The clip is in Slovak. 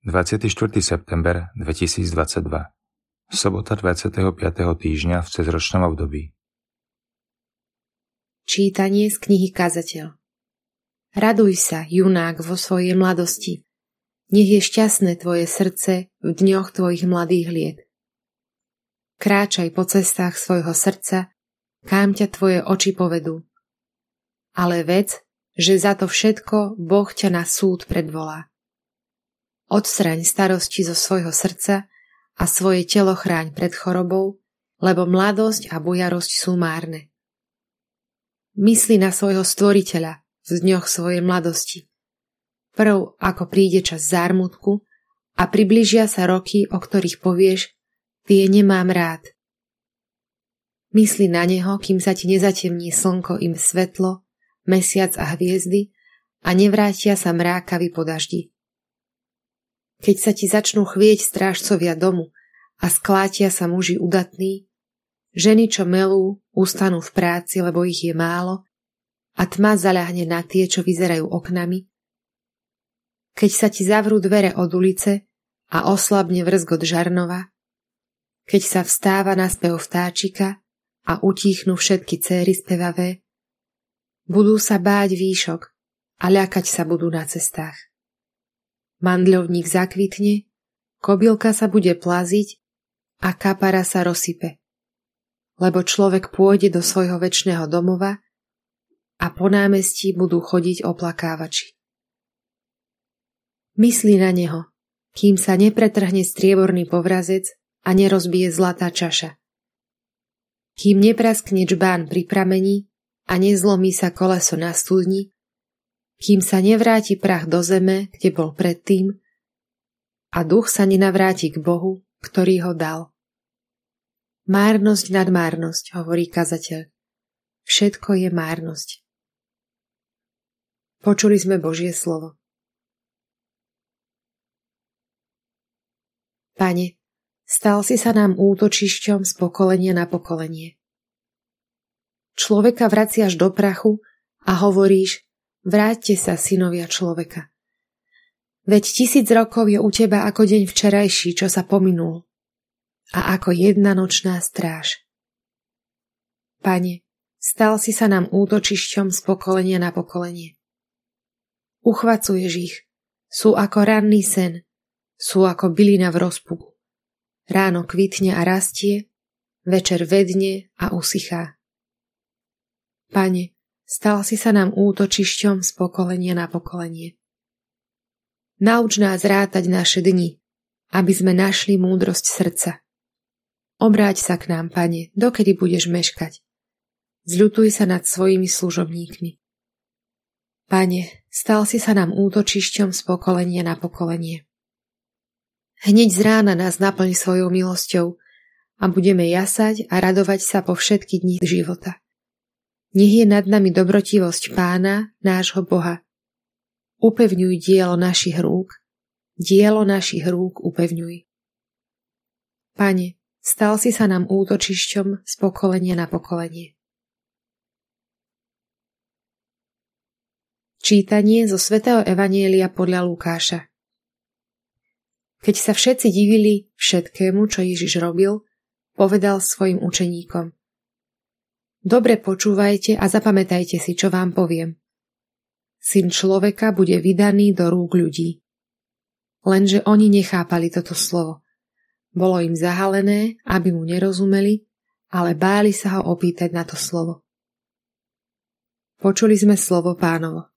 24. september 2022 Sobota 25. týždňa v cezročnom období Čítanie z knihy Kazateľ Raduj sa, junák, vo svojej mladosti. Nech je šťastné tvoje srdce v dňoch tvojich mladých liet. Kráčaj po cestách svojho srdca, kam ťa tvoje oči povedú. Ale vec, že za to všetko Boh ťa na súd predvolá. Odstraň starosti zo svojho srdca a svoje telo chráň pred chorobou, lebo mladosť a bujarosť sú márne. Mysli na svojho stvoriteľa v dňoch svojej mladosti. Prv, ako príde čas zármutku a približia sa roky, o ktorých povieš, tie nemám rád. Mysli na neho, kým sa ti nezatemní slnko im svetlo, mesiac a hviezdy a nevrátia sa mrákavy po daždi keď sa ti začnú chvieť strážcovia domu a sklátia sa muži udatní, ženy, čo melú, ustanú v práci, lebo ich je málo a tma zaľahne na tie, čo vyzerajú oknami, keď sa ti zavrú dvere od ulice a oslabne vrzgot žarnova, keď sa vstáva na spev vtáčika a utíchnu všetky céry spevavé, budú sa báť výšok a ľakať sa budú na cestách mandľovník zakvitne, kobylka sa bude plaziť a kapara sa rozsype. Lebo človek pôjde do svojho väčšného domova a po námestí budú chodiť oplakávači. Myslí na neho, kým sa nepretrhne strieborný povrazec a nerozbije zlatá čaša. Kým nepraskne čbán pri pramení a nezlomí sa koleso na studni kým sa nevráti prach do zeme, kde bol predtým, a duch sa nenavráti k Bohu, ktorý ho dal. Márnosť nad márnosť, hovorí kazateľ. Všetko je márnosť. Počuli sme Božie slovo. Pane, stal si sa nám útočišťom z pokolenia na pokolenie. Človeka vraciaš do prachu a hovoríš, Vráťte sa, synovia človeka. Veď tisíc rokov je u teba ako deň včerajší, čo sa pominul. A ako jedna nočná stráž. Pane, stal si sa nám útočišťom z pokolenia na pokolenie. Uchvacuješ ich, sú ako ranný sen, sú ako bylina v rozpuku. Ráno kvitne a rastie, večer vedne a usychá. Pane, Stal si sa nám útočišťom z pokolenia na pokolenie. Nauč nás rátať naše dni, aby sme našli múdrosť srdca. Obráť sa k nám, pane, dokedy budeš meškať. Zľutuj sa nad svojimi služobníkmi. Pane, stal si sa nám útočišťom z pokolenia na pokolenie. Hneď z rána nás naplň svojou milosťou a budeme jasať a radovať sa po všetky dni života. Nech je nad nami dobrotivosť pána, nášho Boha. Upevňuj dielo našich rúk, dielo našich rúk upevňuj. Pane, stal si sa nám útočišťom z pokolenia na pokolenie. Čítanie zo svätého Evanielia podľa Lukáša Keď sa všetci divili všetkému, čo Ježiš robil, povedal svojim učeníkom – Dobre počúvajte a zapamätajte si, čo vám poviem. Syn človeka bude vydaný do rúk ľudí. Lenže oni nechápali toto slovo. Bolo im zahalené, aby mu nerozumeli, ale báli sa ho opýtať na to slovo. Počuli sme slovo pánovo.